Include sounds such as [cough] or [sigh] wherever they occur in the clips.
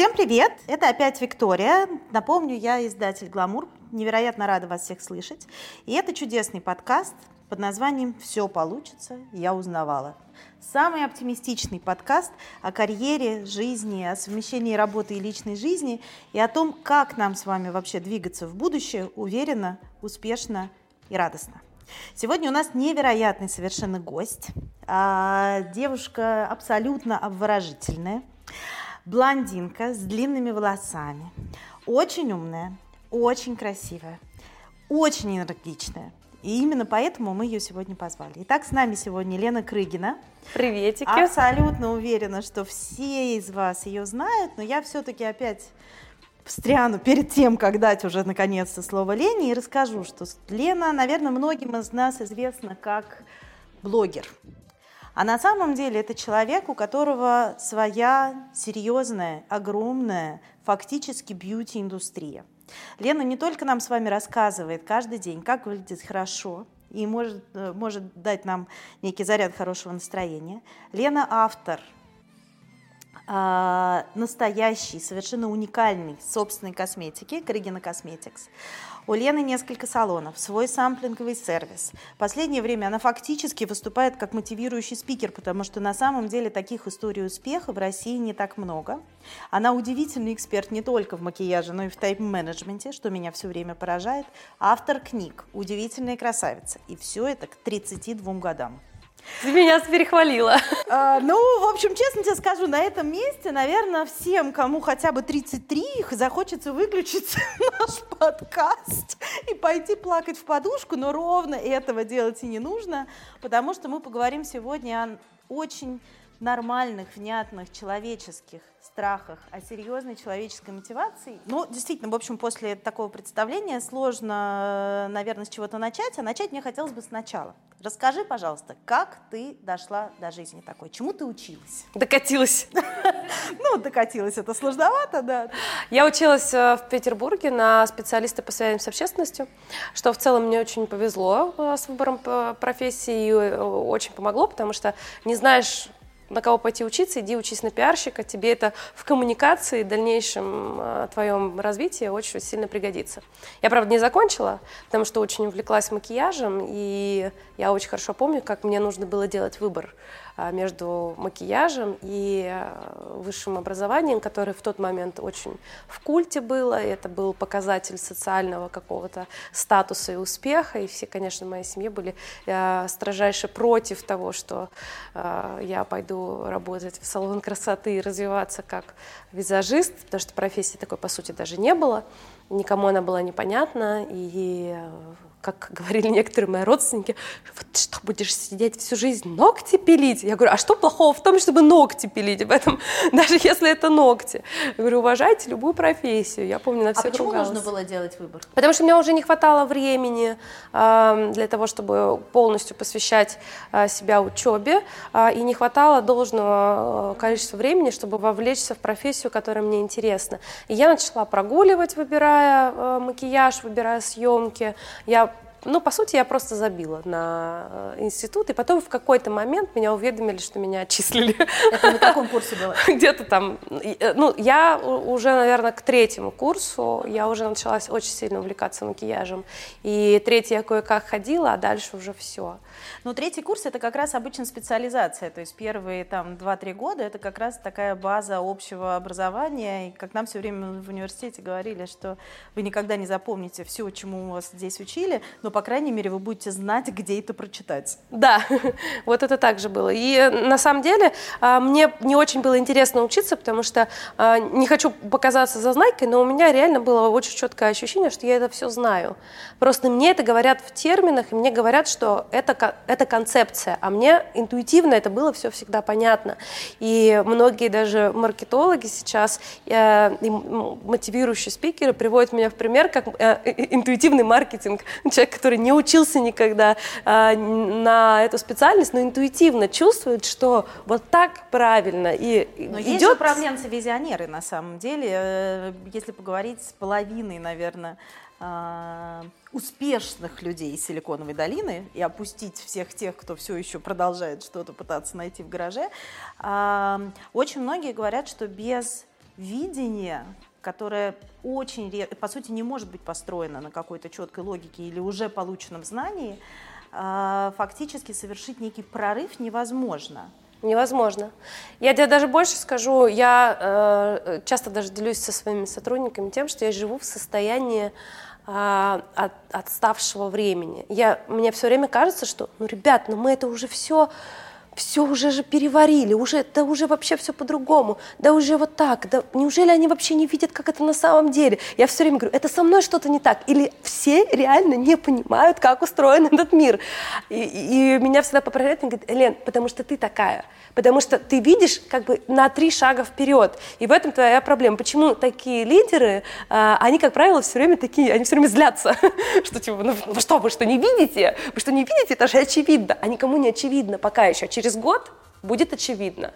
Всем привет! Это опять Виктория. Напомню, я издатель «Гламур». Невероятно рада вас всех слышать. И это чудесный подкаст под названием «Все получится, я узнавала». Самый оптимистичный подкаст о карьере, жизни, о совмещении работы и личной жизни и о том, как нам с вами вообще двигаться в будущее уверенно, успешно и радостно. Сегодня у нас невероятный совершенно гость. А, девушка абсолютно обворожительная, блондинка с длинными волосами, очень умная, очень красивая, очень энергичная. И именно поэтому мы ее сегодня позвали. Итак, с нами сегодня Лена Крыгина. Приветики. Абсолютно уверена, что все из вас ее знают, но я все-таки опять встряну перед тем, как дать уже наконец-то слово Лене, и расскажу, что Лена, наверное, многим из нас известна как блогер. А на самом деле это человек, у которого своя серьезная, огромная, фактически бьюти-индустрия. Лена не только нам с вами рассказывает каждый день, как выглядеть хорошо, и может, э, может дать нам некий заряд хорошего настроения. Лена автор э, настоящей, совершенно уникальной собственной косметики, Крыгина Косметикс. У Лены несколько салонов, свой самплинговый сервис. Последнее время она фактически выступает как мотивирующий спикер, потому что на самом деле таких историй успеха в России не так много. Она удивительный эксперт не только в макияже, но и в тайм-менеджменте, что меня все время поражает. Автор книг «Удивительная красавица». И все это к 32 годам. Ты меня перехвалила. А, ну, в общем, честно тебе скажу, на этом месте, наверное, всем, кому хотя бы 33, их захочется выключить [laughs] наш подкаст и пойти плакать в подушку, но ровно этого делать и не нужно, потому что мы поговорим сегодня о очень нормальных, внятных, человеческих страхах, о серьезной человеческой мотивации. Ну, действительно, в общем, после такого представления сложно, наверное, с чего-то начать, а начать мне хотелось бы сначала. Расскажи, пожалуйста, как ты дошла до жизни такой? Чему ты училась? [laughs] Докатилась. Ну, докатилась, это сложновато, да. Я училась э, в Петербурге на специалиста по связям с общественностью, что в целом мне очень повезло э, с выбором э, профессии и очень помогло, потому что не знаешь, на кого пойти учиться, иди учись на пиарщика, тебе это в коммуникации, в дальнейшем э, твоем развитии очень сильно пригодится. Я, правда, не закончила, потому что очень увлеклась макияжем, и я очень хорошо помню, как мне нужно было делать выбор а, между макияжем и э, высшим образованием, которое в тот момент очень в культе было. И это был показатель социального какого-то статуса и успеха. И все, конечно, в моей семье были э, строжайше против того, что э, я пойду работать в салон красоты и развиваться как визажист, потому что профессии такой, по сути, даже не было. Никому она была непонятна. И как говорили некоторые мои родственники, вот что, будешь сидеть всю жизнь ногти пилить? Я говорю, а что плохого в том, чтобы ногти пилить? В этом, [laughs] даже если это ногти. Я говорю, уважайте любую профессию. Я помню, на всех А почему ругалась. нужно было делать выбор? Потому что мне уже не хватало времени э, для того, чтобы полностью посвящать э, себя учебе, э, и не хватало должного э, количества времени, чтобы вовлечься в профессию, которая мне интересна. И я начала прогуливать, выбирая э, макияж, выбирая съемки. Я ну, по сути, я просто забила на э, институт, и потом в какой-то момент меня уведомили, что меня отчислили. Это на каком курсе было? [laughs] Где-то там, э, ну, я уже, наверное, к третьему курсу, я уже началась очень сильно увлекаться макияжем, и третий я кое-как ходила, а дальше уже все. Ну, третий курс – это как раз обычно специализация, то есть первые там 2-3 года – это как раз такая база общего образования, и как нам все время в университете говорили, что вы никогда не запомните все, чему вас здесь учили, но, по крайней мере, вы будете знать, где это прочитать. Да, [laughs] вот это так же было. И на самом деле а, мне не очень было интересно учиться, потому что а, не хочу показаться зазнайкой, но у меня реально было очень четкое ощущение, что я это все знаю. Просто мне это говорят в терминах, и мне говорят, что это это концепция, а мне интуитивно это было все всегда понятно. И многие даже маркетологи сейчас, э, мотивирующие спикеры приводят меня в пример как э, интуитивный маркетинг. [laughs] Человек, который не учился никогда э, на эту специальность, но интуитивно чувствует, что вот так правильно. И но идет... есть управленцы-визионеры на самом деле, э, если поговорить с половиной, наверное, успешных людей Силиконовой долины и опустить всех тех, кто все еще продолжает что-то пытаться найти в гараже, а, очень многие говорят, что без видение, которое очень, по сути, не может быть построено на какой-то четкой логике или уже полученном знании, а, фактически совершить некий прорыв невозможно. Невозможно. Я тебе даже больше скажу, я э, часто даже делюсь со своими сотрудниками тем, что я живу в состоянии э, от, отставшего времени. Я, мне все время кажется, что, ну, ребят, ну мы это уже все все уже же переварили, уже, да уже вообще все по-другому, да уже вот так, да неужели они вообще не видят, как это на самом деле? Я все время говорю, это со мной что-то не так, или все реально не понимают, как устроен этот мир. И, и меня всегда поправляют и говорят, Лен, потому что ты такая, потому что ты видишь как бы на три шага вперед, и в этом твоя проблема. Почему такие лидеры, а, они, как правило, все время такие, они все время злятся, [laughs] что типа, ну, ну что, вы что, не видите? Вы что, не видите? Это же очевидно. А никому не очевидно пока еще. Через год будет очевидно.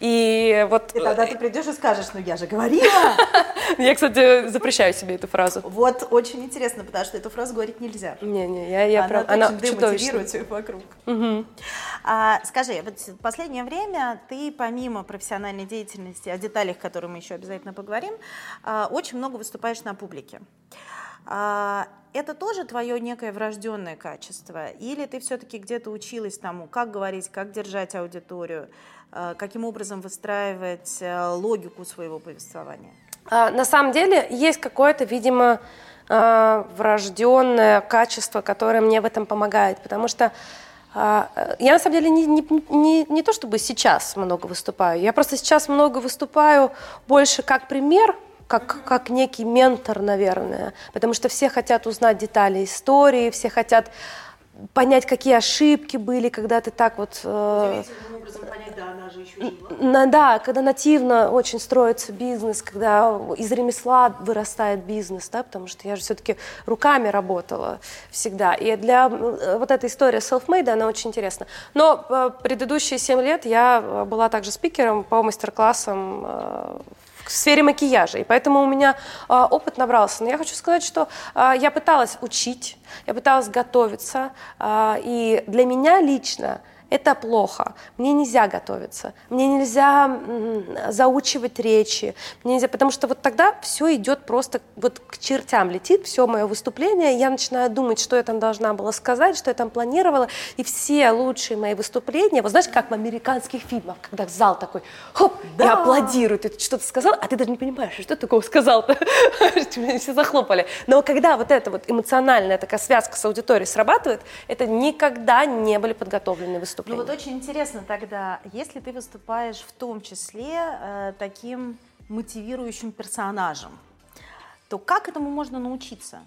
И вот... И тогда ты придешь и скажешь, ну я же говорила. [laughs] Я, кстати, запрещаю себе эту фразу. Вот очень интересно, потому что эту фразу говорить нельзя. Не-не, я, я прям... Она демотивирует всех вокруг. А, скажи, вот в последнее время ты помимо профессиональной деятельности, о деталях, которые мы еще обязательно поговорим, а, очень много выступаешь на публике. А, это тоже твое некое врожденное качество? Или ты все-таки где-то училась тому, как говорить, как держать аудиторию, а, каким образом выстраивать а, логику своего повествования? На самом деле есть какое-то, видимо, врожденное качество, которое мне в этом помогает, потому что я на самом деле не, не, не, не то чтобы сейчас много выступаю, я просто сейчас много выступаю больше как пример, как, как некий ментор, наверное, потому что все хотят узнать детали истории, все хотят понять, какие ошибки были, когда ты так вот... Э, понять, да, она же еще жива. На, да, когда нативно очень строится бизнес, когда из ремесла вырастает бизнес, да, потому что я же все-таки руками работала всегда. И для э, вот эта история self-made, она очень интересна. Но э, предыдущие семь лет я была также спикером по мастер-классам э, в сфере макияжа, и поэтому у меня а, опыт набрался. Но я хочу сказать, что а, я пыталась учить, я пыталась готовиться, а, и для меня лично это плохо. Мне нельзя готовиться, мне нельзя заучивать речи, мне нельзя, потому что вот тогда все идет просто вот к чертям летит, все мое выступление, я начинаю думать, что я там должна была сказать, что я там планировала, и все лучшие мои выступления, вот знаешь, как в американских фильмах, когда зал такой, хоп, да. и аплодирует, и ты что-то сказал, а ты даже не понимаешь, что ты такого сказал-то, [laughs] все захлопали. Но когда вот эта вот эмоциональная такая связка с аудиторией срабатывает, это никогда не были подготовленные выступления выступление. Ну вот очень интересно тогда, если ты выступаешь в том числе э, таким мотивирующим персонажем, то как этому можно научиться?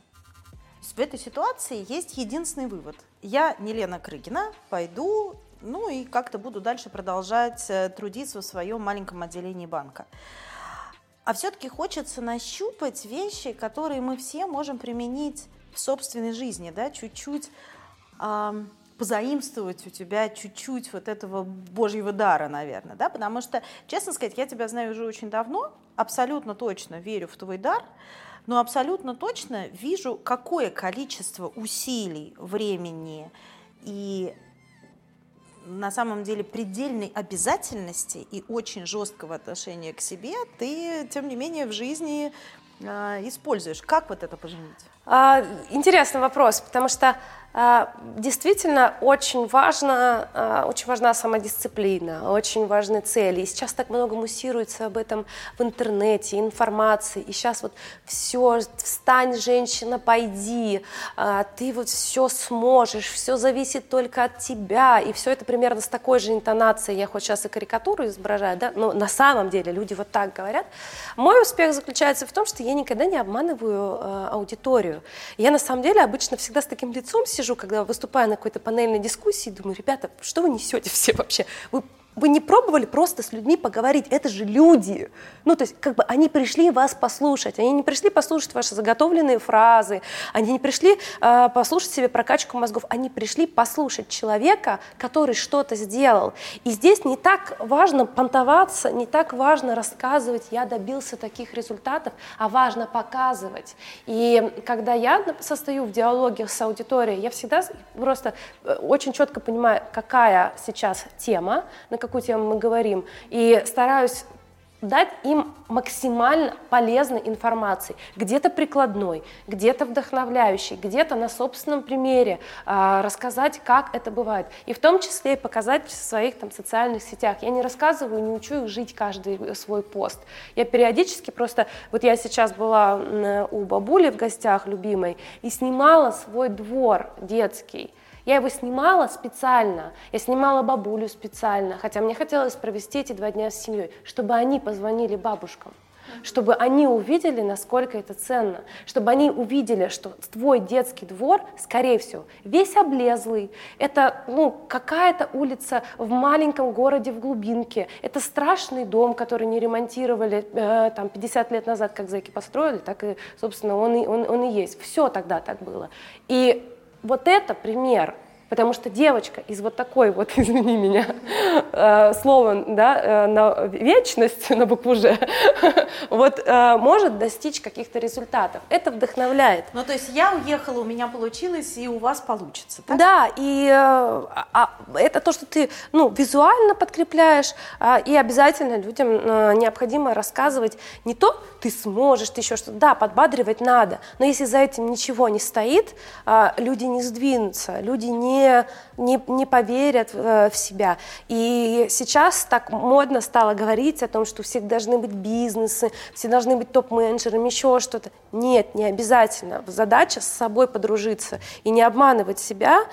в этой ситуации есть единственный вывод. Я, не Лена Крыгина, пойду, ну и как-то буду дальше продолжать э, трудиться в своем маленьком отделении банка. А все-таки хочется нащупать вещи, которые мы все можем применить в собственной жизни, да, чуть-чуть позаимствовать у тебя чуть-чуть вот этого божьего дара, наверное, да, потому что, честно сказать, я тебя знаю уже очень давно, абсолютно точно верю в твой дар, но абсолютно точно вижу, какое количество усилий, времени и на самом деле предельной обязательности и очень жесткого отношения к себе ты, тем не менее, в жизни э, используешь. Как вот это поженить? А, интересный вопрос, потому что а, действительно очень важно, а, очень важна самодисциплина, очень важны цели. И сейчас так много муссируется об этом в интернете, информации. И сейчас вот все, встань, женщина, пойди, а, ты вот все сможешь, все зависит только от тебя. И все это примерно с такой же интонацией. Я хоть сейчас и карикатуру изображаю, да, но на самом деле люди вот так говорят. Мой успех заключается в том, что я никогда не обманываю аудиторию. Я на самом деле обычно всегда с таким лицом сижу, сижу, когда выступаю на какой-то панельной дискуссии, думаю, ребята, что вы несете все вообще? Вы вы не пробовали просто с людьми поговорить? Это же люди. Ну, то есть, как бы они пришли вас послушать. Они не пришли послушать ваши заготовленные фразы. Они не пришли э, послушать себе прокачку мозгов. Они пришли послушать человека, который что-то сделал. И здесь не так важно понтоваться, не так важно рассказывать, я добился таких результатов, а важно показывать. И когда я состою в диалоге с аудиторией, я всегда просто э, очень четко понимаю, какая сейчас тема, на какую тему мы говорим, и стараюсь дать им максимально полезной информации, где-то прикладной, где-то вдохновляющей, где-то на собственном примере э, рассказать, как это бывает. И в том числе показать в своих там, социальных сетях. Я не рассказываю, не учу их жить каждый свой пост. Я периодически просто, вот я сейчас была у бабули в гостях любимой и снимала свой двор детский. Я его снимала специально, я снимала бабулю специально, хотя мне хотелось провести эти два дня с семьей, чтобы они позвонили бабушкам. Чтобы они увидели, насколько это ценно, чтобы они увидели, что твой детский двор, скорее всего, весь облезлый, это ну, какая-то улица в маленьком городе в глубинке, это страшный дом, который не ремонтировали э, там 50 лет назад, как зэки построили, так и, собственно, он и, он, он и есть. Все тогда так было. И вот это пример Потому что девочка из вот такой вот, [laughs] извини меня, э, слова да, э, на вечность, на букву «Ж», [laughs] вот э, может достичь каких-то результатов. Это вдохновляет. Ну, то есть я уехала, у меня получилось, и у вас получится, так? Да, и а, а, это то, что ты ну, визуально подкрепляешь, а, и обязательно людям необходимо рассказывать не то, ты сможешь, ты еще что-то, да, подбадривать надо, но если за этим ничего не стоит, люди не сдвинутся, люди не не, не, поверят э, в себя. И сейчас так модно стало говорить о том, что все должны быть бизнесы, все должны быть топ-менеджерами, еще что-то. Нет, не обязательно. Задача с собой подружиться и не обманывать себя,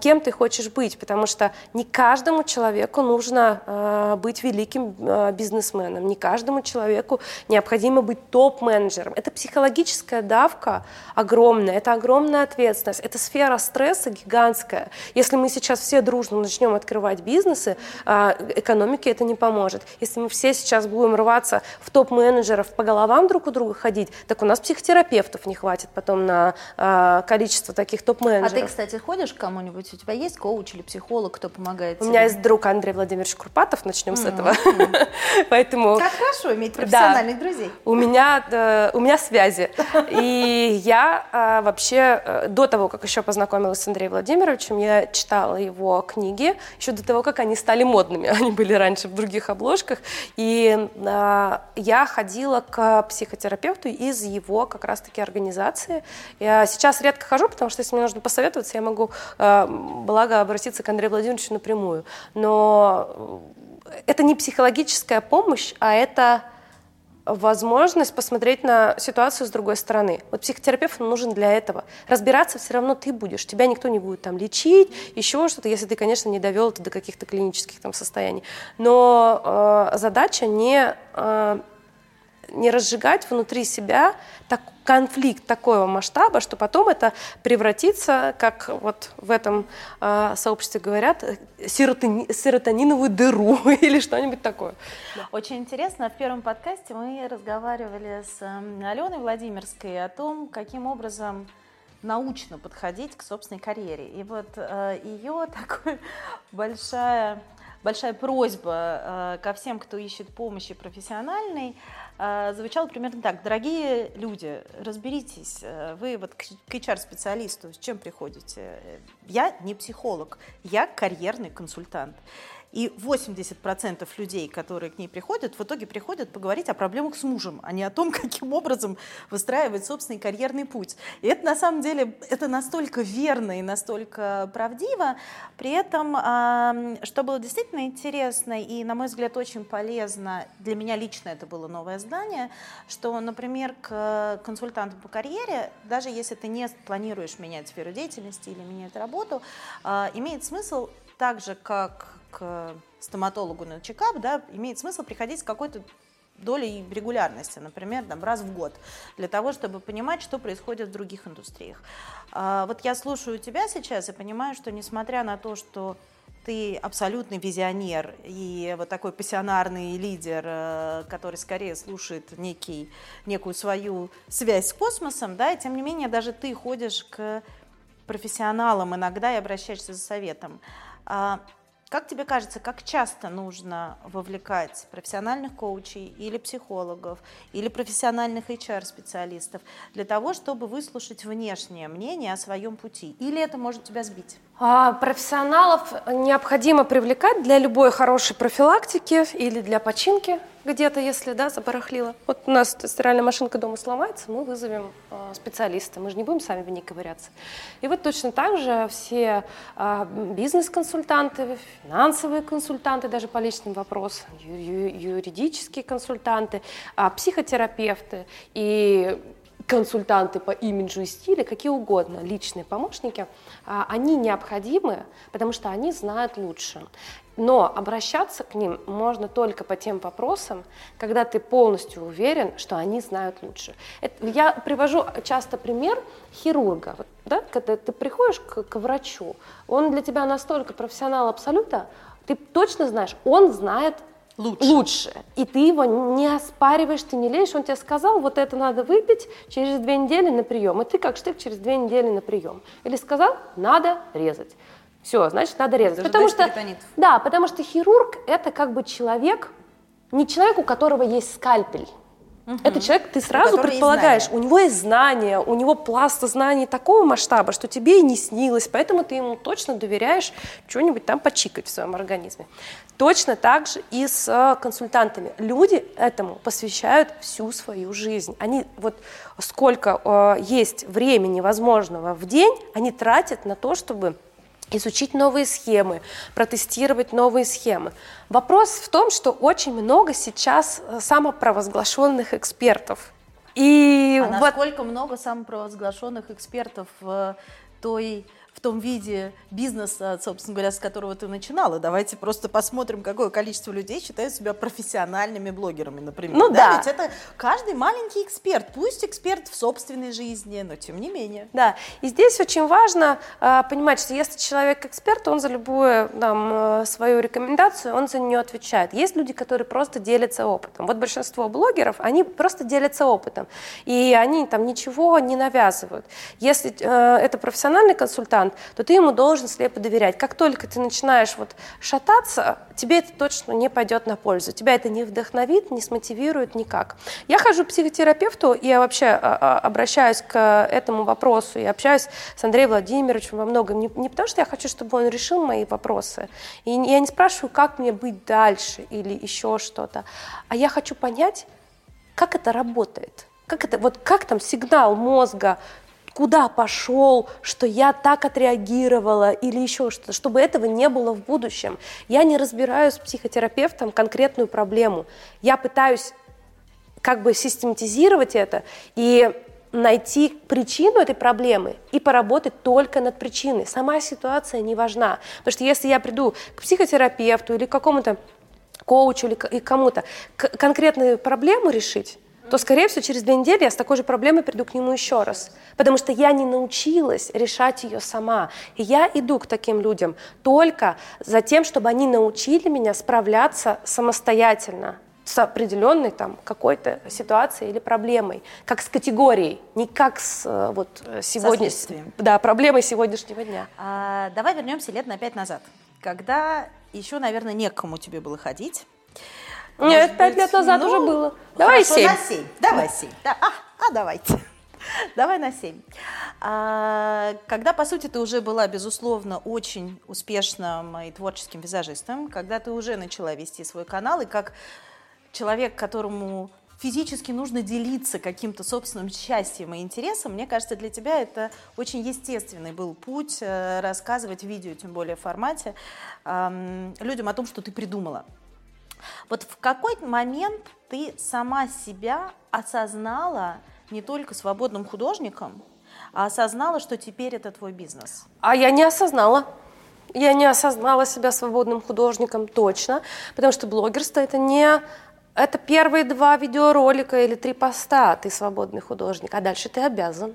кем ты хочешь быть, потому что не каждому человеку нужно э, быть великим э, бизнесменом, не каждому человеку необходимо быть топ-менеджером. Это психологическая давка огромная, это огромная ответственность, это сфера стресса гигантская. Если мы сейчас все дружно начнем открывать бизнесы, а, экономике это не поможет. Если мы все сейчас будем рваться в топ-менеджеров, по головам друг у друга ходить, так у нас психотерапевтов не хватит потом на а, количество таких топ-менеджеров. А ты, кстати, ходишь к кому-нибудь? У тебя есть коуч или психолог, кто помогает? У тебе? меня есть друг Андрей Владимирович Курпатов, начнем mm-hmm. с этого. [laughs] Поэтому... Как хорошо иметь профессиональных друзей. У меня, у меня связи. [laughs] И я а, вообще э, до того, как еще познакомилась с Андреем Владимировичем, общем, я читала его книги еще до того, как они стали модными. [laughs] Они были раньше в других обложках. И э, я ходила к психотерапевту из его как раз-таки организации. Я сейчас редко хожу, потому что если мне нужно посоветоваться, я могу, э, благо, обратиться к Андрею Владимировичу напрямую. Но это не психологическая помощь, а это возможность посмотреть на ситуацию с другой стороны. Вот психотерапевт нужен для этого. Разбираться все равно ты будешь. Тебя никто не будет там лечить, еще что-то, если ты, конечно, не довел это до каких-то клинических там состояний. Но э, задача не э, не разжигать внутри себя так, конфликт такого масштаба, что потом это превратится, как вот в этом э, сообществе говорят, серотони, серотониновую дыру [laughs] или что-нибудь такое. Очень интересно. В первом подкасте мы разговаривали с Аленой Владимирской о том, каким образом научно подходить к собственной карьере. И вот э, ее [laughs] такая большая большая просьба э, ко всем, кто ищет помощи профессиональной, э, звучала примерно так. Дорогие люди, разберитесь, э, вы вот к HR-специалисту с чем приходите? Я не психолог, я карьерный консультант. И 80% людей, которые к ней приходят, в итоге приходят поговорить о проблемах с мужем, а не о том, [laughs] каким образом выстраивать собственный карьерный путь. И это на самом деле это настолько верно и настолько правдиво. При этом, что было действительно интересно и, на мой взгляд, очень полезно, для меня лично это было новое здание, что, например, к консультантам по карьере, даже если ты не планируешь менять сферу деятельности или менять работу, а, имеет смысл так же, как к стоматологу на чекап, да, имеет смысл приходить с какой-то долей регулярности, например, там, раз в год, для того, чтобы понимать, что происходит в других индустриях. А, вот я слушаю тебя сейчас и понимаю, что несмотря на то, что ты абсолютный визионер и вот такой пассионарный лидер, э, который скорее слушает некий, некую свою связь с космосом, да, и тем не менее даже ты ходишь к профессионалам иногда и обращаешься за советом. Как тебе кажется, как часто нужно вовлекать профессиональных коучей или психологов, или профессиональных HR-специалистов для того, чтобы выслушать внешнее мнение о своем пути? Или это может тебя сбить? А, профессионалов необходимо привлекать для любой хорошей профилактики или для починки где-то, если, да, забарахлило. Вот у нас стиральная машинка дома сломается, мы вызовем э, специалиста, мы же не будем сами в ней ковыряться. И вот точно так же все э, бизнес-консультанты, финансовые консультанты, даже по личным вопросам, ю- ю- юридические консультанты, э, психотерапевты и консультанты по имиджу и стилю, какие угодно, личные помощники, а, они необходимы, потому что они знают лучше. Но обращаться к ним можно только по тем вопросам, когда ты полностью уверен, что они знают лучше. Это, я привожу часто пример хирурга. Вот, да, когда ты приходишь к, к врачу, он для тебя настолько профессионал абсолютно, ты точно знаешь, он знает лучше. лучше. И ты его не оспариваешь, ты не лезешь, он тебе сказал, вот это надо выпить через две недели на прием, и ты как штык через две недели на прием. Или сказал, надо резать. Все, значит, надо резать. Даже потому что, перитонит. да, потому что хирург это как бы человек, не человек, у которого есть скальпель. Угу. Это человек, ты сразу предполагаешь, у него есть знания, у него пласт знаний такого масштаба, что тебе и не снилось, поэтому ты ему точно доверяешь что-нибудь там почикать в своем организме. Точно так же и с э, консультантами. Люди этому посвящают всю свою жизнь. Они вот сколько э, есть времени возможного в день, они тратят на то, чтобы изучить новые схемы, протестировать новые схемы. Вопрос в том, что очень много сейчас э, самопровозглашенных экспертов. И а вот... насколько много самопровозглашенных экспертов в той в том виде бизнеса, собственно говоря, с которого ты начинала. Давайте просто посмотрим, какое количество людей считают себя профессиональными блогерами, например. Ну да. да. Ведь это каждый маленький эксперт, пусть эксперт в собственной жизни, но тем не менее. Да, и здесь очень важно э, понимать, что если человек эксперт, он за любую там, э, свою рекомендацию, он за нее отвечает. Есть люди, которые просто делятся опытом. Вот большинство блогеров, они просто делятся опытом, и они там ничего не навязывают. Если э, это профессиональный консультант, консультант, то ты ему должен слепо доверять. Как только ты начинаешь вот шататься, тебе это точно не пойдет на пользу. Тебя это не вдохновит, не смотивирует никак. Я хожу к психотерапевту, и я вообще а, а, обращаюсь к этому вопросу, и общаюсь с Андреем Владимировичем во многом. Не, не потому, что я хочу, чтобы он решил мои вопросы, и я не спрашиваю, как мне быть дальше или еще что-то, а я хочу понять, как это работает. Как это, вот как там сигнал мозга куда пошел, что я так отреагировала или еще что-то, чтобы этого не было в будущем. Я не разбираю с психотерапевтом конкретную проблему. Я пытаюсь как бы систематизировать это и найти причину этой проблемы и поработать только над причиной. Сама ситуация не важна. Потому что если я приду к психотерапевту или к какому-то коучу или кому-то конкретную проблему решить, то, скорее всего, через две недели я с такой же проблемой приду к нему еще раз. Потому что я не научилась решать ее сама. И я иду к таким людям только за тем, чтобы они научили меня справляться самостоятельно с определенной там какой-то ситуацией или проблемой, как с категорией, не как с э, вот сегодня, да, проблемой сегодняшнего дня. А, давай вернемся лет на пять назад, когда еще, наверное, некому тебе было ходить, нет, пять лет назад ну, уже было. Давай семь. на семь. Давай семь. Да, а, а давайте. [laughs] Давай на семь. А, когда, по сути, ты уже была, безусловно, очень успешным и творческим визажистом, когда ты уже начала вести свой канал, и как человек, которому физически нужно делиться каким-то собственным счастьем и интересом, мне кажется, для тебя это очень естественный был путь э, рассказывать видео, тем более в формате, людям о том, что ты придумала. Вот в какой момент ты сама себя осознала не только свободным художником, а осознала, что теперь это твой бизнес? А я не осознала. Я не осознала себя свободным художником точно, потому что блогерство это не это первые два видеоролика или три поста, ты свободный художник, а дальше ты обязан.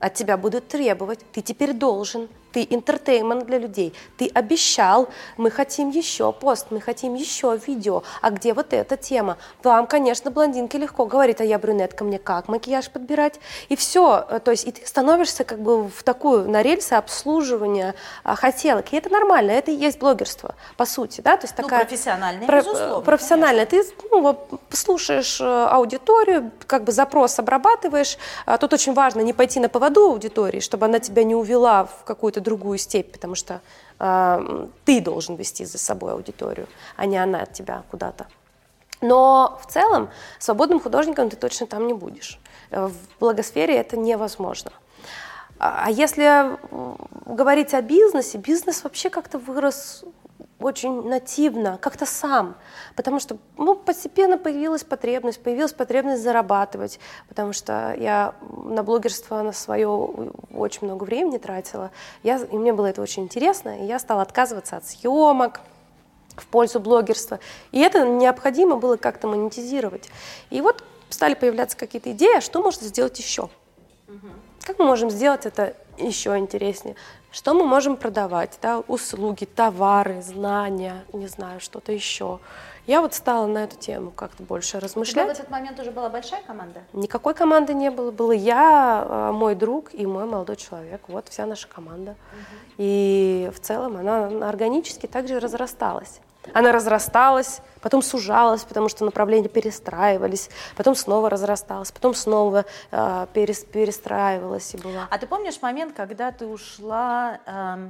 От тебя будут требовать, ты теперь должен, ты интертеймент для людей, ты обещал, мы хотим еще пост, мы хотим еще видео, а где вот эта тема? Вам, конечно, блондинки легко говорит, а я брюнетка, мне как макияж подбирать? И все, то есть и ты становишься как бы в такую, на рельсы обслуживания а, хотелок, и это нормально, это и есть блогерство, по сути, да, то есть ну, такая... профессиональная, про, безусловно. Профессиональная, ты ну, слушаешь э, аудиторию, как бы запрос обрабатываешь, а тут очень важно не пойти на поводу аудитории, чтобы она тебя не увела в какую-то другую степь, потому что э, ты должен вести за собой аудиторию, а не она от тебя куда-то. Но в целом свободным художником ты точно там не будешь. В благосфере это невозможно. А, а если говорить о бизнесе, бизнес вообще как-то вырос очень нативно, как-то сам, потому что ну, постепенно появилась потребность, появилась потребность зарабатывать, потому что я на блогерство на свое очень много времени тратила, я, и мне было это очень интересно, и я стала отказываться от съемок, в пользу блогерства. И это необходимо было как-то монетизировать. И вот стали появляться какие-то идеи, а что можно сделать еще? Как мы можем сделать это еще интереснее? Что мы можем продавать? Да? Услуги, товары, знания, не знаю, что-то еще. Я вот стала на эту тему как-то больше размышлять. У тебя в этот момент уже была большая команда? Никакой команды не было. Было я, а, мой друг и мой молодой человек. Вот вся наша команда. Угу. И в целом она органически также разрасталась. Она разрасталась, потом сужалась, потому что направления перестраивались, потом снова разрасталась, потом снова э, перес, перестраивалась и была. А ты помнишь момент, когда ты ушла э,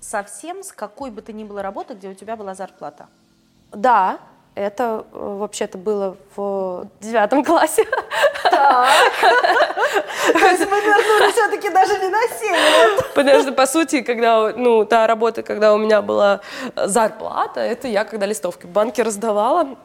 совсем с какой бы ты ни было работы, где у тебя была зарплата? Да, это э, вообще-то было в девятом классе. Так. То есть мы вернулись все-таки даже не на 7 лет. Потому что, по сути, когда, ну, та работа, когда у меня была зарплата, это я, когда листовки в банке раздавала,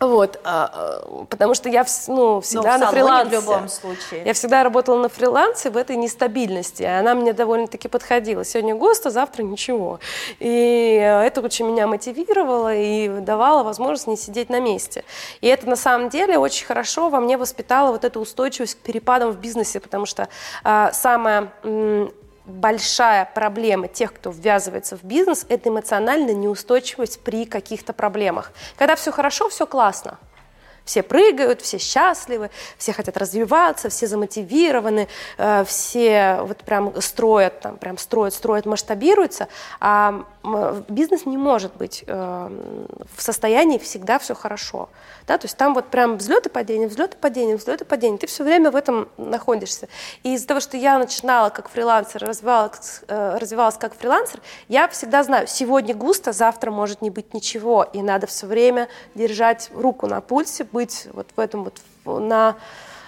вот, а, а, потому что я ну, всегда Но на фрилансе. в любом случае. Я всегда работала на фрилансе в этой нестабильности. Она мне довольно-таки подходила. Сегодня густо, завтра ничего. И это очень меня мотивировало и давало возможность не сидеть на месте. И это на самом деле очень хорошо во мне воспитало вот эту устойчивость к перепадам в бизнесе, потому что а, самое большая проблема тех, кто ввязывается в бизнес, это эмоциональная неустойчивость при каких-то проблемах. Когда все хорошо, все классно. Все прыгают, все счастливы, все хотят развиваться, все замотивированы, э, все вот прям строят, там, прям строят, строят, масштабируются, а бизнес не может быть э, в состоянии всегда все хорошо. Да? То есть там вот прям взлеты падения, взлеты падения, взлеты падения. Ты все время в этом находишься. И из-за того, что я начинала как фрилансер, развивалась, э, развивалась как фрилансер, я всегда знаю, сегодня густо, завтра может не быть ничего. И надо все время держать руку на пульсе, быть вот в этом вот на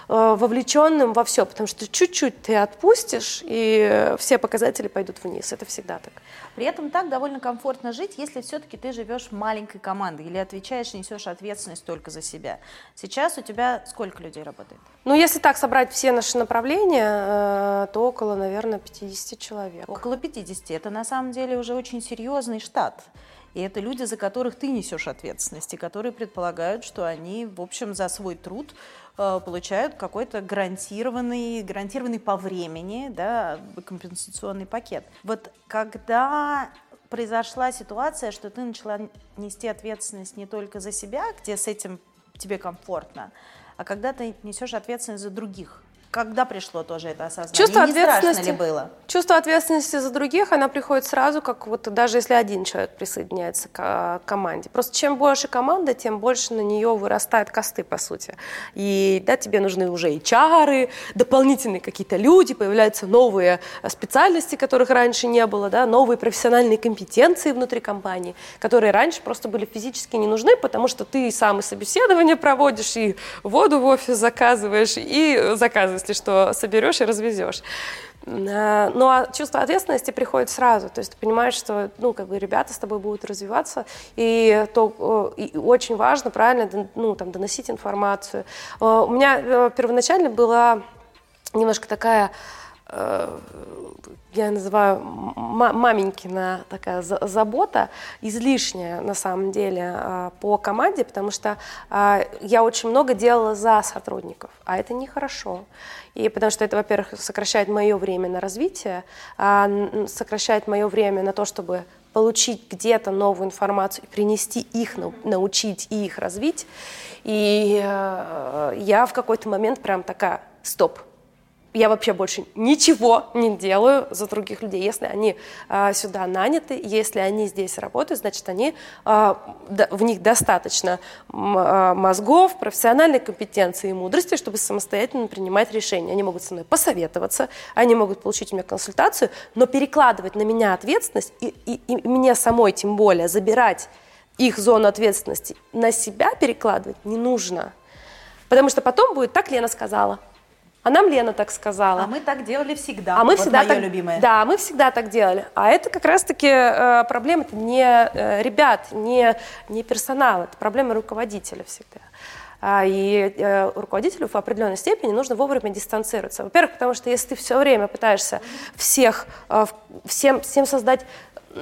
Э, вовлеченным во все, потому что чуть-чуть ты отпустишь, и все показатели пойдут вниз. Это всегда так. При этом так довольно комфортно жить, если все-таки ты живешь маленькой командой или отвечаешь, несешь ответственность только за себя. Сейчас у тебя сколько людей работает? Ну, если так собрать все наши направления, э, то около, наверное, 50 человек. Около 50. Это на самом деле уже очень серьезный штат. И это люди, за которых ты несешь ответственность, и которые предполагают, что они, в общем, за свой труд Э, получают какой-то гарантированный, гарантированный по времени да, компенсационный пакет. Вот когда произошла ситуация, что ты начала нести ответственность не только за себя, где с этим тебе комфортно, а когда ты несешь ответственность за других, когда пришло тоже это осознание? Чувство и не ответственности, страшно ли было? Чувство ответственности за других, она приходит сразу, как вот даже если один человек присоединяется к команде. Просто чем больше команда, тем больше на нее вырастают косты, по сути. И да, тебе нужны уже и чары, дополнительные какие-то люди, появляются новые специальности, которых раньше не было, да, новые профессиональные компетенции внутри компании, которые раньше просто были физически не нужны, потому что ты сам и собеседование проводишь, и воду в офис заказываешь, и заказываешь если что, соберешь и развезешь. А, ну а чувство ответственности приходит сразу, то есть ты понимаешь, что ну как бы ребята с тобой будут развиваться, и то и очень важно правильно ну там доносить информацию. А, у меня э, первоначально была немножко такая э, я называю маменькина такая забота, излишняя на самом деле а, по команде, потому что а, я очень много делала за сотрудников, а это нехорошо. И потому что это, во-первых, сокращает мое время на развитие, а, сокращает мое время на то, чтобы получить где-то новую информацию, принести их, научить и их развить. И э, я в какой-то момент прям такая, стоп, я вообще больше ничего не делаю за других людей. Если они а, сюда наняты, если они здесь работают, значит, они, да, в них достаточно а, мозгов, профессиональной компетенции и мудрости, чтобы самостоятельно принимать решения. Они могут со мной посоветоваться, они могут получить у меня консультацию, но перекладывать на меня ответственность и, и, и мне самой тем более забирать их зону ответственности на себя перекладывать не нужно. Потому что потом будет так Лена сказала, а нам Лена так сказала. А мы так делали всегда. А мы вот всегда так, любимое. Да, мы всегда так делали. А это как раз-таки э, проблема не э, ребят, не, не персонала, это проблема руководителя всегда. А, и э, руководителю в определенной степени нужно вовремя дистанцироваться. Во-первых, потому что если ты все время пытаешься всех, э, всем, всем создать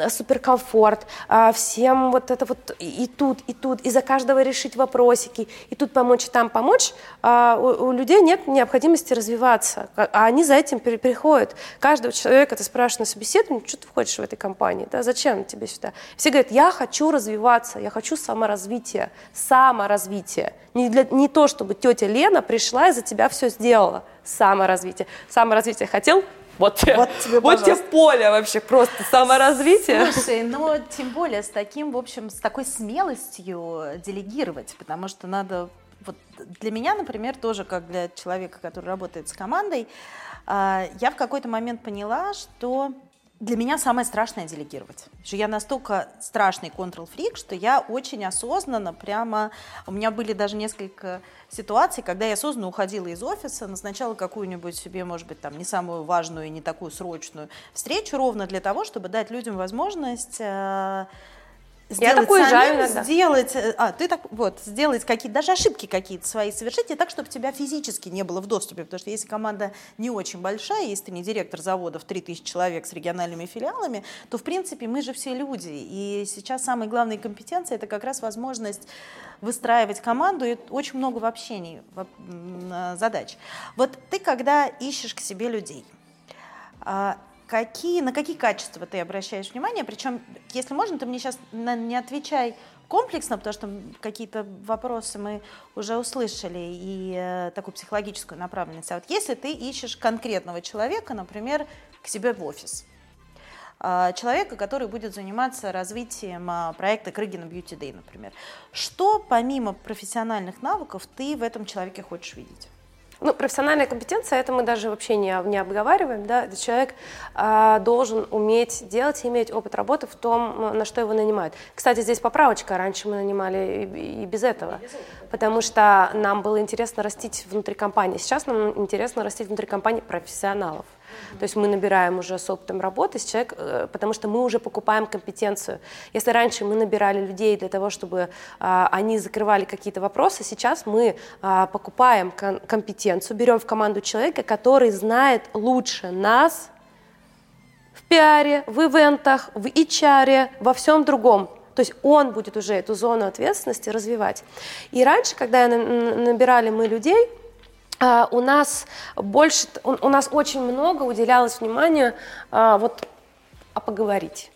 суперкомфорт, а, всем вот это вот и тут, и тут, и за каждого решить вопросики, и тут помочь, и там помочь, а, у людей нет необходимости развиваться, а они за этим приходят. Каждого человека ты спрашиваешь на собеседовании, что ты хочешь в этой компании, да, зачем тебе сюда? Все говорят, я хочу развиваться, я хочу саморазвития, саморазвития. Не, для, не то, чтобы тетя Лена пришла и за тебя все сделала, саморазвитие. Саморазвитие хотел, вот, вот тебе, вот тебе поле вообще просто саморазвитие. Слушай, ну тем более с таким, в общем, с такой смелостью делегировать, потому что надо вот для меня, например, тоже как для человека, который работает с командой, а, я в какой-то момент поняла, что для меня самое страшное делегировать. Что я настолько страшный контрол-фрик, что я очень осознанно прямо... У меня были даже несколько ситуаций, когда я осознанно уходила из офиса, назначала какую-нибудь себе, может быть, там не самую важную и не такую срочную встречу, ровно для того, чтобы дать людям возможность э, сделать я так уезжаю иногда. сделать, э, а, ты так, вот, сделать какие-то, даже ошибки какие-то свои совершить, и так, чтобы тебя физически не было в доступе, потому что если команда не очень большая, если ты не директор завода в 3000 человек с региональными филиалами, то, в принципе, мы же все люди, и сейчас самые главные компетенции – это как раз возможность выстраивать команду, и очень много в общении э, задач. Вот ты, когда ищешь к себе людей, а, какие, на какие качества ты обращаешь внимание? Причем, если можно, ты мне сейчас не отвечай комплексно, потому что какие-то вопросы мы уже услышали и э, такую психологическую направленность. А вот если ты ищешь конкретного человека, например, к себе в офис, э, человека, который будет заниматься развитием э, проекта Крыгина Beauty Day, например, что помимо профессиональных навыков ты в этом человеке хочешь видеть? Ну, профессиональная компетенция, это мы даже вообще не, не обговариваем, да, человек э, должен уметь делать, иметь опыт работы в том, на что его нанимают. Кстати, здесь поправочка, раньше мы нанимали и, и без этого, потому что нам было интересно растить внутри компании, сейчас нам интересно растить внутри компании профессионалов. То есть мы набираем уже с опытом работы с человек, э, потому что мы уже покупаем компетенцию. Если раньше мы набирали людей для того, чтобы а, они закрывали какие-то вопросы, сейчас мы а, покупаем компетенцию, берем в команду человека, который знает лучше нас в пиаре, в ивентах, в HR, во всем другом. То есть он будет уже эту зону ответственности развивать. И раньше, когда набирали мы людей, у нас больше, у, нас очень много уделялось внимания а, вот, а поговорить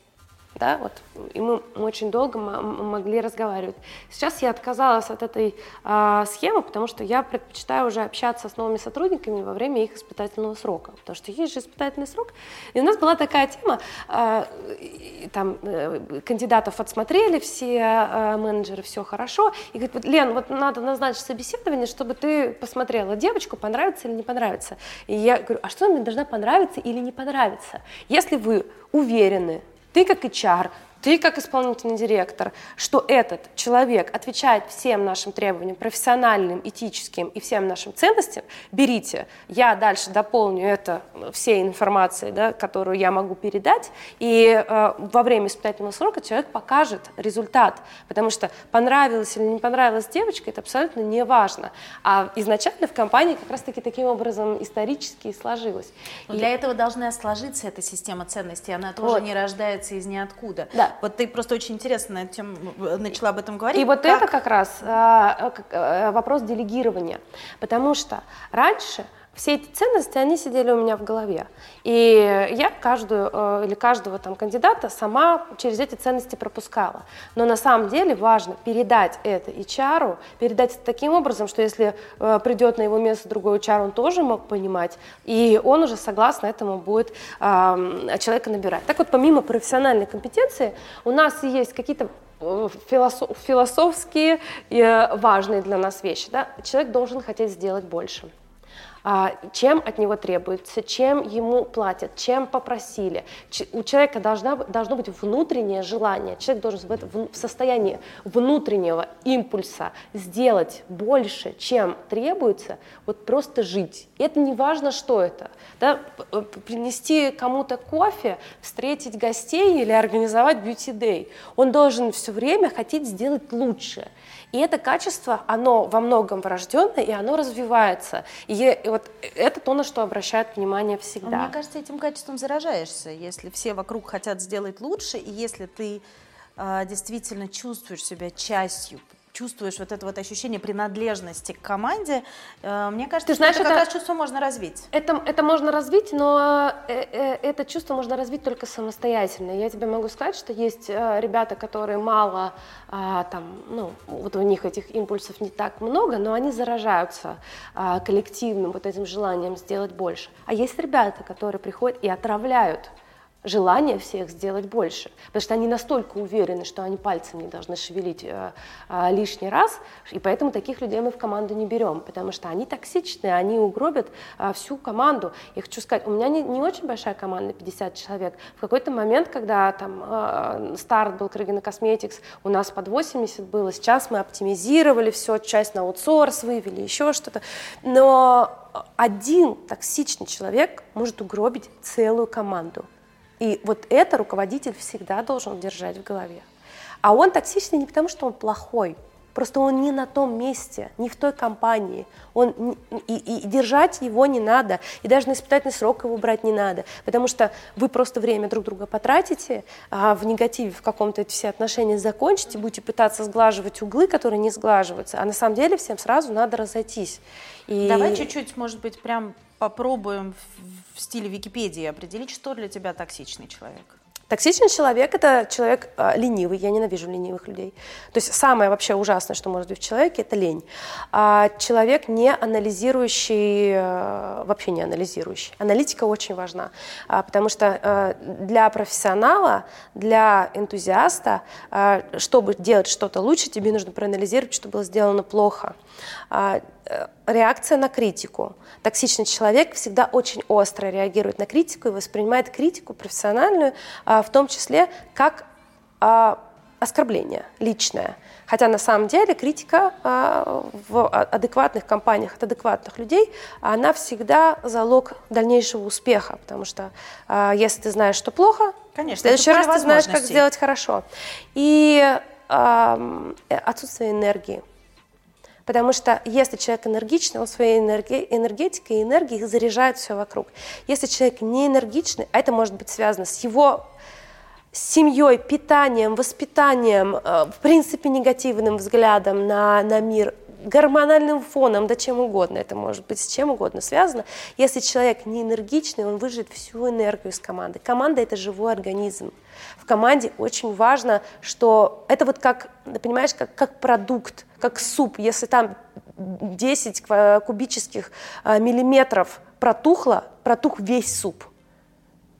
да, вот, и мы, очень долго могли разговаривать. Сейчас я отказалась от этой э, схемы, потому что я предпочитаю уже общаться с новыми сотрудниками во время их испытательного срока, потому что есть же испытательный срок. И у нас была такая тема, э, там э, кандидатов отсмотрели, все э, менеджеры, все хорошо, и говорит, Лен, вот надо назначить собеседование, чтобы ты посмотрела девочку, понравится или не понравится. И я говорю, а что мне должна понравиться или не понравиться? Если вы уверены, ты как HR ты как исполнительный директор, что этот человек отвечает всем нашим требованиям, профессиональным, этическим и всем нашим ценностям, берите, я дальше дополню это всей информацией, да, которую я могу передать, и э, во время испытательного срока человек покажет результат, потому что понравилась или не понравилась девочка, это абсолютно не важно. А изначально в компании как раз-таки таким образом исторически и сложилось. Но и... Для этого должна сложиться эта система ценностей, она тоже вот. не рождается из ниоткуда. Да. Вот ты просто очень интересно на эту тему э, начала об этом говорить. И вот как... это как раз а, э, вопрос делегирования, потому что раньше все эти ценности, они сидели у меня в голове. И я каждую э, или каждого там кандидата сама через эти ценности пропускала. Но на самом деле важно передать это HR, передать это таким образом, что если э, придет на его место другой HR, он тоже мог понимать, и он уже согласно этому будет человека набирать. Так вот, помимо профессиональной компетенции, у нас есть какие-то э, философские важные для нас вещи. Да? Человек должен хотеть сделать больше. А, чем от него требуется, чем ему платят, чем попросили. У человека должна, должно быть внутреннее желание, человек должен быть в состоянии внутреннего импульса сделать больше, чем требуется, вот просто жить. И это не важно, что это. Да? Принести кому-то кофе, встретить гостей или организовать бьюти-дей. Он должен все время хотеть сделать лучше. И это качество, оно во многом врожденное, и оно развивается. И, вот это то, на что обращают внимание всегда. Мне кажется, этим качеством заражаешься. Если все вокруг хотят сделать лучше, и если ты э, действительно чувствуешь себя частью чувствуешь вот это вот ощущение принадлежности к команде, э, мне кажется, Ты знаешь, что это, это как раз чувство можно развить. Это, это можно развить, но э, э, это чувство можно развить только самостоятельно. Я тебе могу сказать, что есть ребята, которые мало, а, там, ну, вот у них этих импульсов не так много, но они заражаются а, коллективным вот этим желанием сделать больше. А есть ребята, которые приходят и отравляют желание всех сделать больше, потому что они настолько уверены, что они пальцем не должны шевелить э, э, лишний раз, и поэтому таких людей мы в команду не берем, потому что они токсичные, они угробят э, всю команду. Я хочу сказать, у меня не, не очень большая команда, 50 человек. В какой-то момент, когда там э, старт был Крыгина Косметикс, у нас под 80 было, сейчас мы оптимизировали все, часть на аутсорс вывели, еще что-то, но один токсичный человек может угробить целую команду. И вот это руководитель всегда должен держать в голове. А он токсичный не потому, что он плохой, просто он не на том месте, не в той компании. Он, и, и держать его не надо, и даже на испытательный срок его брать не надо, потому что вы просто время друг друга потратите, а в негативе в каком-то эти все отношения закончите, будете пытаться сглаживать углы, которые не сглаживаются, а на самом деле всем сразу надо разойтись. И... Давай чуть-чуть, может быть, прям попробуем в стиле Википедии определить, что для тебя токсичный человек. Токсичный человек – это человек э, ленивый, я ненавижу ленивых людей. То есть самое вообще ужасное, что может быть в человеке – это лень. А человек не анализирующий, э, вообще не анализирующий. Аналитика очень важна, а, потому что э, для профессионала, для энтузиаста, э, чтобы делать что-то лучше, тебе нужно проанализировать, что было сделано плохо. А, э, реакция на критику. Токсичный человек всегда очень остро реагирует на критику и воспринимает критику профессиональную, а, в том числе как а, оскорбление личное. Хотя на самом деле критика в адекватных компаниях от адекватных людей, она всегда залог дальнейшего успеха, потому что если ты знаешь, что плохо, Конечно, в следующий раз ты знаешь, как сделать хорошо. И отсутствие энергии. Потому что если человек энергичный, он своей энергетикой и энергией заряжает все вокруг. Если человек не энергичный, а это может быть связано с его семьей, питанием, воспитанием, э, в принципе, негативным взглядом на, на мир, гормональным фоном, да чем угодно, это может быть с чем угодно связано. Если человек не энергичный, он выжжет всю энергию из команды. Команда – это живой организм. В команде очень важно, что это вот как, понимаешь, как, как продукт, как суп. Если там 10 кубических а, миллиметров протухло, протух весь суп –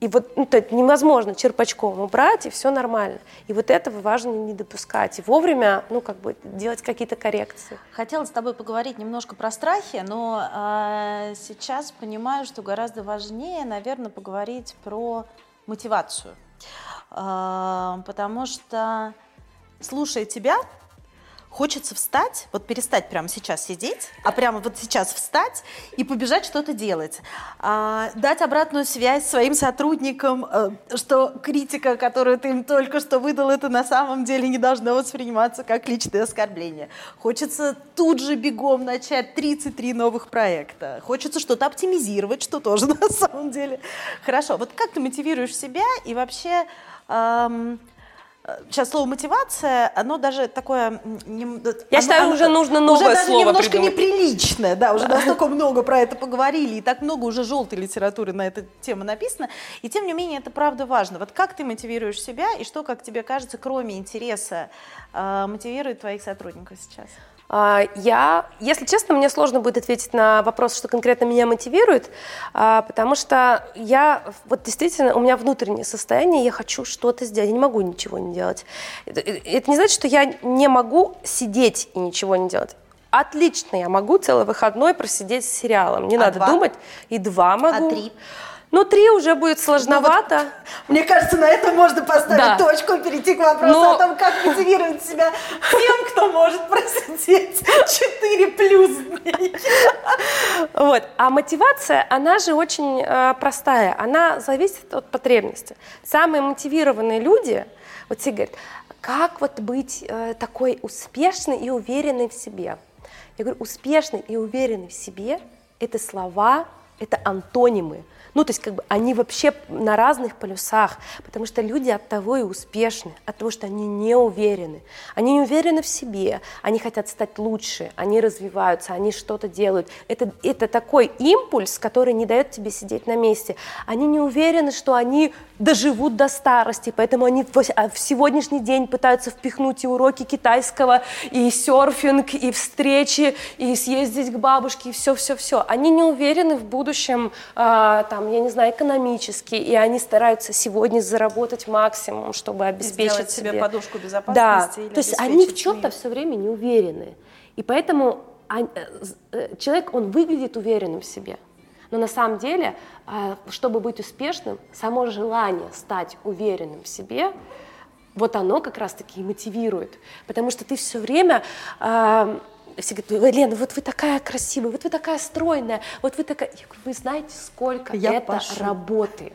и вот ну, то это невозможно черпачком убрать, и все нормально. И вот этого важно не допускать. И вовремя, ну, как бы делать какие-то коррекции. Хотела с тобой поговорить немножко про страхи, но э, сейчас понимаю, что гораздо важнее, наверное, поговорить про мотивацию. Э, потому что, слушая тебя, Хочется встать, вот перестать прямо сейчас сидеть, а прямо вот сейчас встать и побежать что-то делать. А, дать обратную связь своим сотрудникам, а, что критика, которую ты им только что выдал, это на самом деле не должно восприниматься как личное оскорбление. Хочется тут же бегом начать 33 новых проекта. Хочется что-то оптимизировать, что тоже [laughs] на самом деле хорошо. Вот как ты мотивируешь себя и вообще... Эм, сейчас слово мотивация, оно даже такое... Не, Я оно, считаю, оно, уже нужно новое уже слово даже немножко придумать. неприличное, да, уже настолько много про это поговорили, и так много уже желтой литературы на эту тему написано, и тем не менее это правда важно. Вот как ты мотивируешь себя, и что, как тебе кажется, кроме интереса, а, мотивирует твоих сотрудников сейчас? А, я, если честно, мне сложно будет ответить на вопрос, что конкретно меня мотивирует, а, потому что я, вот действительно, у меня внутреннее состояние, я хочу что-то сделать, я не могу ничего не делать. Это, это не значит, что я не могу сидеть и ничего не делать Отлично, я могу целый выходной просидеть с сериалом. Не А надо два? думать. И два могу. А три? Ну, три уже будет сложновато. Мне кажется, на этом можно поставить Да. точку и перейти к вопросу Но- о том, как мотивировать себя тем, кто может просидеть 4 плюс дней. Вот. А мотивация, она же очень э, простая. Она зависит от потребности. Самые мотивированные люди, вот все говорят, как вот быть э, такой успешной и уверенной в себе? Я говорю, успешный и уверенный в себе – это слова, это антонимы. Ну, то есть, как бы, они вообще на разных полюсах, потому что люди от того и успешны, от того, что они не уверены. Они не уверены в себе, они хотят стать лучше, они развиваются, они что-то делают. Это, это такой импульс, который не дает тебе сидеть на месте. Они не уверены, что они доживут до старости, поэтому они в, а в сегодняшний день пытаются впихнуть и уроки китайского, и серфинг, и встречи, и съездить к бабушке, и все-все-все. Они не уверены в будущем, а, там, я не знаю, экономически, и они стараются сегодня заработать максимум, чтобы обеспечить Сделать себе подушку Да, безопасности или то есть они в чем-то все время не уверены. И поэтому э, э, человек, он выглядит уверенным в себе. Но на самом деле, а, чтобы быть успешным, само желание стать уверенным в себе, вот оно как раз-таки и мотивирует. Потому что ты все время... все говорят, «Ой, Лена, вот вы такая красивая, вот вы такая стройная, вот вы такая... Я говорю, вы знаете, сколько Я это пошу. работы?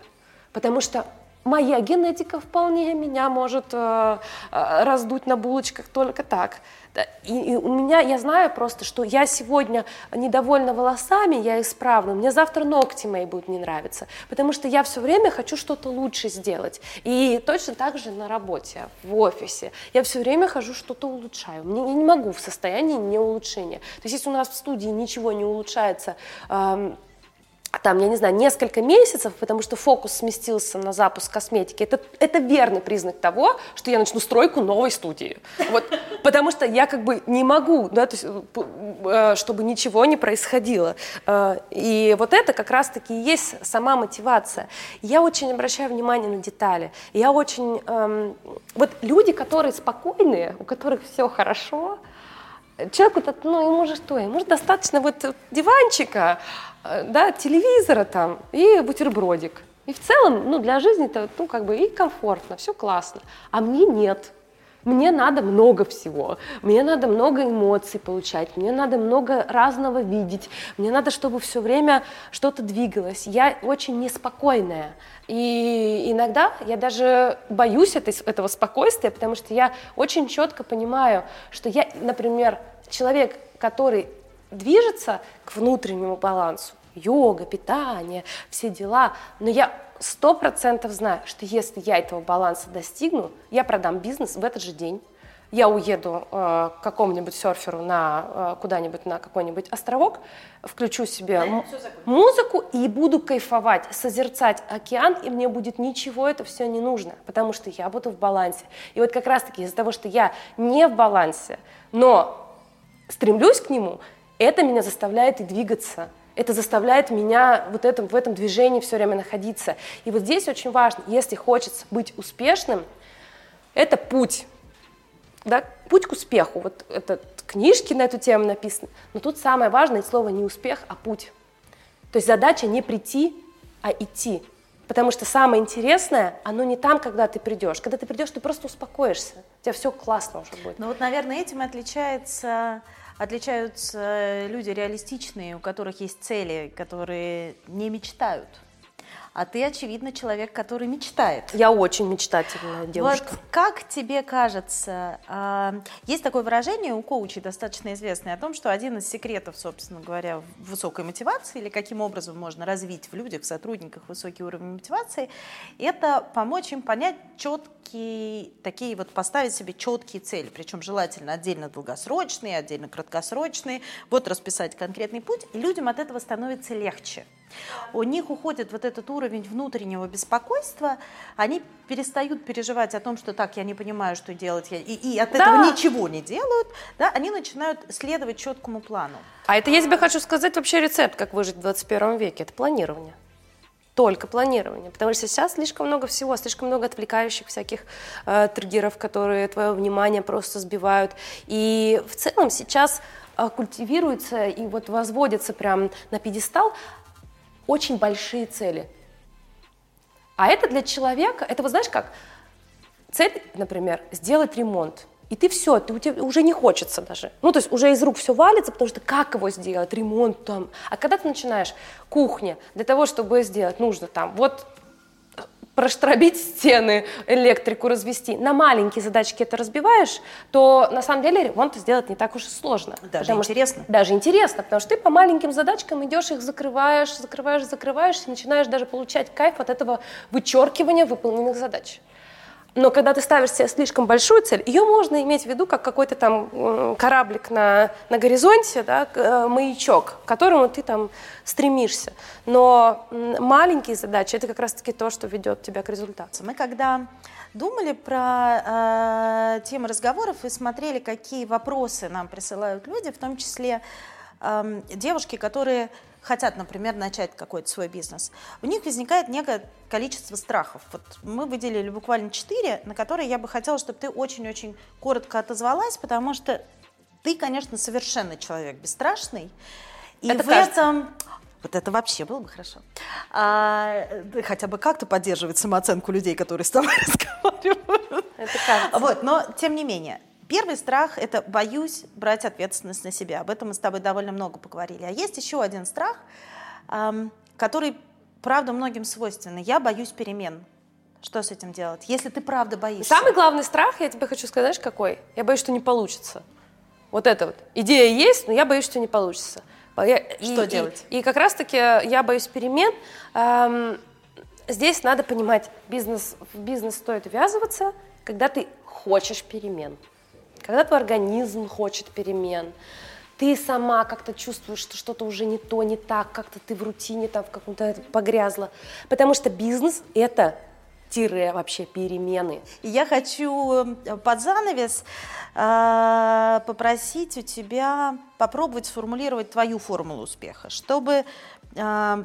Потому что моя генетика вполне меня может э, э, раздуть на булочках только так. Да, И, и у меня, я знаю просто, что я сегодня недовольна волосами, я исправлю, мне завтра ногти мои будут не нравиться, потому что я все время хочу что-то лучше сделать. И точно так же на работе, в офисе. Я все время хожу, что-то улучшаю. Мне, я не могу в состоянии не улучшения. То есть если у нас в студии ничего не улучшается, эм, там, я не знаю, несколько месяцев, потому что фокус сместился на запуск косметики, это, это верный признак того, что я начну стройку новой студии. Вот, потому что я как бы не могу, да, то есть, э, э, чтобы ничего не происходило. Э, И вот это как раз-таки и есть сама мотивация. Я очень обращаю внимание на детали. Я очень... эм, вот люди, которые спокойные, у которых все хорошо, человеку, ну, ему же что, ему же достаточно вот диванчика, э, да, телевизора там и бутербродик. И в целом, ну, для жизни это, ну, как бы и комфортно, все классно. А мне нет. Мне надо много всего. Мне надо много эмоций получать. Мне надо много разного видеть. Мне надо, чтобы все время что-то двигалось. Я очень неспокойная. И иногда я даже боюсь этой, этого спокойствия, потому что я очень четко понимаю, что я, например, человек, который движется к внутреннему балансу, йога, питание, все дела, но я сто процентов знаю, что если я этого баланса достигну, я продам бизнес в этот же день, я уеду э, к какому-нибудь серферу на э, куда-нибудь на какой-нибудь островок, включу себе м- музыку и буду кайфовать, созерцать океан, и мне будет ничего это все не нужно, потому что я буду в балансе. И вот как раз-таки из-за того, что я не в балансе, но стремлюсь к нему, это меня заставляет и двигаться. Это заставляет меня вот этом, в этом движении все время находиться. И вот здесь очень важно, если хочется быть успешным, это путь. Да, путь к успеху. Вот это книжки на эту тему написаны. Но тут самое важное слово не успех, а путь. То есть задача не прийти, а идти. Потому что самое интересное, оно не там, когда ты придешь. Когда ты придешь, ты просто успокоишься. У тебя все классно уже будет. Ну вот, наверное, этим отличается, отличаются люди реалистичные, у которых есть цели, которые не мечтают. А ты, очевидно, человек, который мечтает. Я очень мечтательная девушка. Вот как тебе кажется, а, есть такое выражение у коучей достаточно известное о том, что один из секретов, собственно говоря, высокой мотивации или каким образом можно развить в людях, в сотрудниках высокий уровень мотивации, это помочь им понять четкие, такие вот поставить себе четкие цели, причем желательно отдельно долгосрочные, отдельно краткосрочные, вот расписать конкретный путь, и людям от этого становится легче. У них уходит вот этот уровень внутреннего беспокойства, они перестают переживать о том, что так, я не понимаю, что делать, я- и, и от Да. этого ничего не делают, да, они начинают следовать четкому плану. А это я тебе хочу сказать вообще рецепт, как выжить в 21 веке. Это планирование. Только планирование. Потому что сейчас слишком много всего, слишком много отвлекающих всяких э, триггеров, которые твое внимание просто сбивают. И в целом сейчас а, культивируются и вот возводятся прям на пьедестал очень большие цели. А это для человека, это вот знаешь как, цель, например, сделать ремонт. И ты все, ты, у тебя уже не хочется даже. Ну, то есть уже из рук все валится, потому что как его сделать, ремонт там. А когда ты начинаешь кухня, для того, чтобы сделать, нужно там вот проштробить стены, электрику развести, на маленькие задачки это разбиваешь, то на самом деле ремонт сделать не так уж и сложно. Даже интересно. Что, даже интересно, потому что ты по маленьким задачкам идешь, их закрываешь, закрываешь, закрываешь, и начинаешь даже получать кайф от этого вычеркивания выполненных задач. Но когда ты ставишь себе слишком большую цель, ее можно иметь в виду как какой-то там кораблик на, на горизонте, да, э, маячок, к которому ты там стремишься. Но маленькие задачи – это как раз-таки то, что ведет тебя к результату. Мы когда думали про э, темы разговоров и смотрели, какие вопросы нам присылают люди, в том числе э, девушки, которые хотят, например, начать какой-то свой бизнес, у них возникает некое количество страхов. Вот мы выделили буквально четыре, на которые я бы хотела, чтобы ты очень-очень коротко отозвалась, потому что ты, конечно, совершенно человек бесстрашный. И это в кажется. этом вот это вообще было бы хорошо. А, хотя бы как-то поддерживать самооценку людей, которые с тобой [laughs] разговаривают. Это кажется. Вот, но тем не менее, Первый страх – это боюсь брать ответственность на себя. Об этом мы с тобой довольно много поговорили. А есть еще один страх, который, правда, многим свойственный. Я боюсь перемен. Что с этим делать? Если ты правда боишься. Самый главный страх, я тебе хочу сказать, какой? Я боюсь, что не получится. Вот это вот. Идея есть, но я боюсь, что не получится. Я, что и, делать? И, и как раз-таки я боюсь перемен. Эм, здесь надо понимать, бизнес, в бизнес стоит ввязываться, когда ты хочешь перемен когда твой организм хочет перемен, ты сама как-то чувствуешь, что что-то уже не то, не так, как-то ты в рутине там в каком-то погрязла. Потому что бизнес — это тире вообще перемены. Я хочу э, под занавес э, попросить у тебя попробовать сформулировать твою формулу успеха, чтобы э,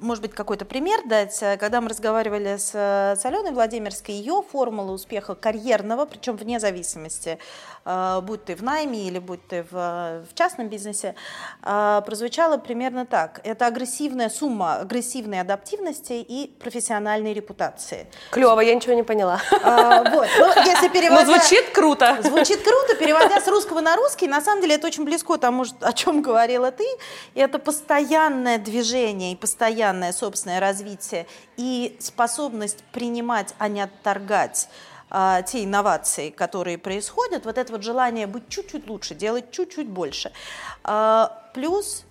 может быть, какой-то пример дать. Когда мы разговаривали с, с Аленой Владимирской, ее формула успеха карьерного, причем вне зависимости, э, будь ты в найме или будь ты в, в частном бизнесе, э, прозвучала примерно так. Это агрессивная сумма агрессивной адаптивности и профессиональной репутации. Клево, я ничего не поняла. А, вот. Ну, если переводя... Но звучит круто. Звучит круто, переводя с русского на русский, на самом деле это очень близко тому, о чем говорила ты. И это постоянное движение и постоянное собственное развитие и способность принимать, а не отторгать а, те инновации, которые происходят, вот это вот желание быть чуть-чуть лучше, делать чуть-чуть больше. А, плюс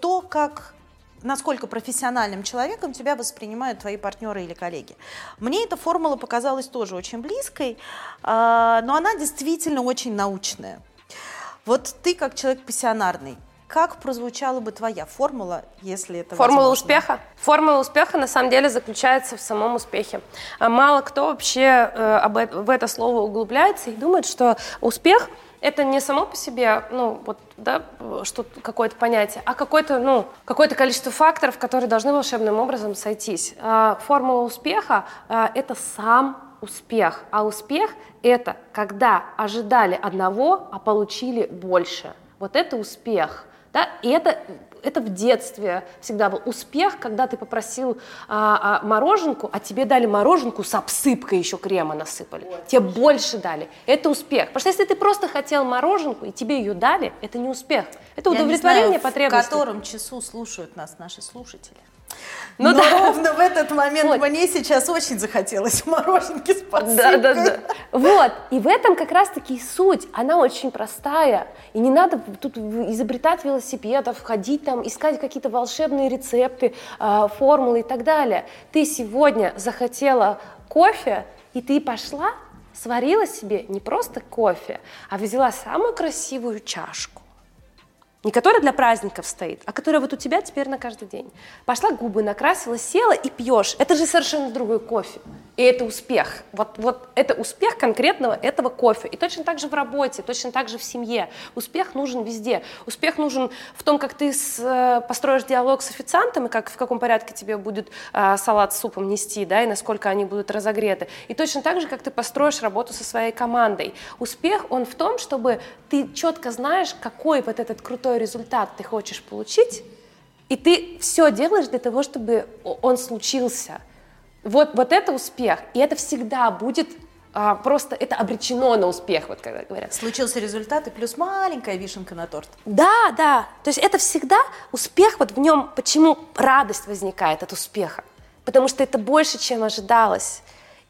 то, как насколько профессиональным человеком тебя воспринимают твои партнеры или коллеги. Мне эта формула показалась тоже очень близкой, а, но она действительно очень научная. Вот ты как человек пассионарный, как прозвучала бы твоя формула, если это Формула возможно? успеха? Формула успеха на самом деле заключается в самом успехе. А мало кто вообще э, об, в это слово углубляется и думает, что успех это не само по себе, ну, вот, да, что какое-то понятие, а какое-то, ну, какое-то количество факторов, которые должны волшебным образом сойтись. А, формула успеха а, это сам успех, а успех это когда ожидали одного, а получили больше. Вот это успех. Да? И это, это в детстве всегда был успех, когда ты попросил а, а, мороженку, а тебе дали мороженку с обсыпкой еще крема насыпали. Ой, тебе больше дали. Это успех. Потому что если ты просто хотел мороженку, и тебе ее дали, это не успех. Это удовлетворение Я не знаю, потребностей. в котором часу слушают нас наши слушатели. Ну, Но да. ровно в этот момент вот. мне сейчас очень захотелось [laughs] мороженки с подсыпкой. Да, да, да. Вот, и в этом как раз-таки и суть. Она очень простая. И не надо тут изобретать велосипедов, ходить там, искать какие-то волшебные рецепты, а, формулы и так далее. Ты сегодня захотела кофе, и ты пошла, сварила себе не просто кофе, а взяла самую красивую чашку Не которая для праздников стоит, а которая вот у тебя теперь на каждый день. Пошла губы накрасила, села и пьешь. Это же совершенно другой кофе. И это успех. Вот, вот это успех конкретного этого кофе. И точно так же в работе, точно так же в семье. Успех нужен везде. Успех нужен в том, как ты с, э, построишь диалог с официантом, и как, в каком порядке тебе будет а, салат с супом нести, да, и насколько они будут разогреты. И точно так же, как ты построишь работу со своей командой. Успех, он в том, чтобы ты четко знаешь, какой вот этот крутой результат ты хочешь получить, и ты все делаешь для того, чтобы он случился. Вот, вот это успех, и это всегда будет а, просто это обречено на успех, вот когда говорят. Случился результат и плюс маленькая вишенка на торт. Да, да. То есть это всегда успех, вот в нем, почему радость возникает от успеха? Потому что это больше, чем ожидалось.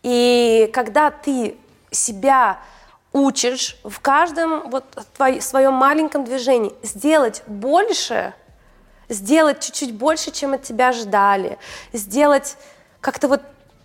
И когда ты себя учишь в каждом вот твой, своем маленьком движении. Сделать больше, сделать чуть-чуть больше, чем от тебя ждали, сделать как-то вот,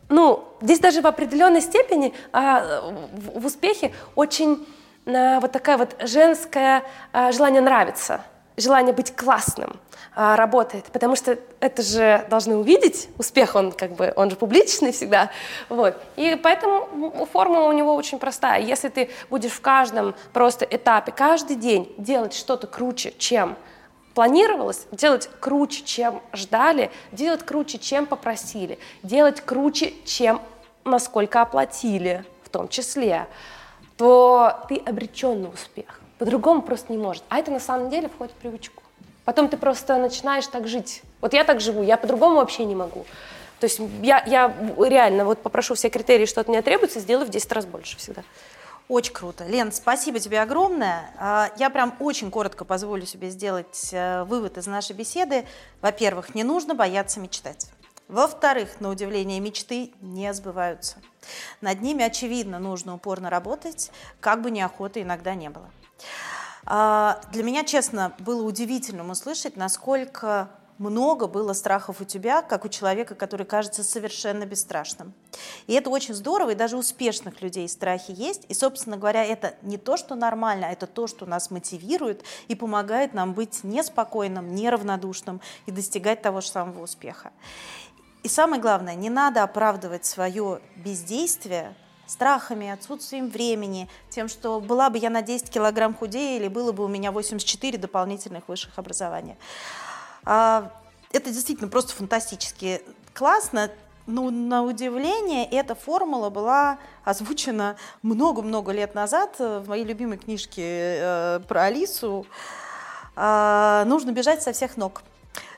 ну, здесь даже в определенной степени а, в, в успехе очень а, вот такая вот женское а, желание нравиться, желание быть классным а, работает, потому что это же должны увидеть, успех он как бы, он же публичный всегда, вот, и поэтому формула у него очень простая, если ты будешь в каждом просто этапе, каждый день делать что-то круче, чем планировалось делать круче, чем ждали, делать круче, чем попросили, делать круче, чем насколько оплатили в том числе, то ты обречен на успех. По-другому просто не может. А это на самом деле входит в привычку. Потом ты просто начинаешь так жить. Вот я так живу, я по-другому вообще не могу. То есть я, я реально вот попрошу все критерии, что от меня требуется, сделаю в 10 раз больше всегда. Очень круто. Лен, спасибо тебе огромное. А, я прям очень коротко позволю себе сделать э, вывод из нашей беседы. Во-первых, не нужно бояться мечтать. Во-вторых, на удивление, мечты не сбываются. Над ними, очевидно, нужно упорно работать, как бы неохоты иногда не было. А, для меня, честно, было удивительным услышать, насколько много было страхов у тебя, как у человека, который кажется совершенно бесстрашным. И это очень здорово, и даже успешных людей страхи есть. И, собственно говоря, это не то, что нормально, а это то, что нас мотивирует и помогает нам быть неспокойным, неравнодушным и достигать того же самого успеха. И самое главное, не надо оправдывать свое бездействие страхами, отсутствием времени, тем, что была бы я на 10 килограмм худее или было бы у меня 84 дополнительных высших образования. А, это действительно просто фантастически классно. Но на удивление эта формула была озвучена много-много лет назад в моей любимой книжке э, про Алису. Э, нужно бежать со всех ног,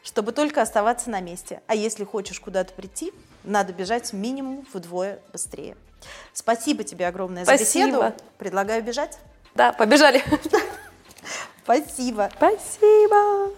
чтобы только оставаться на месте. А если хочешь куда-то прийти, надо бежать минимум вдвое быстрее. Спасибо тебе огромное Спасибо. за беседу. Предлагаю бежать. Да, побежали. [laughs] Спасибо. Спасибо.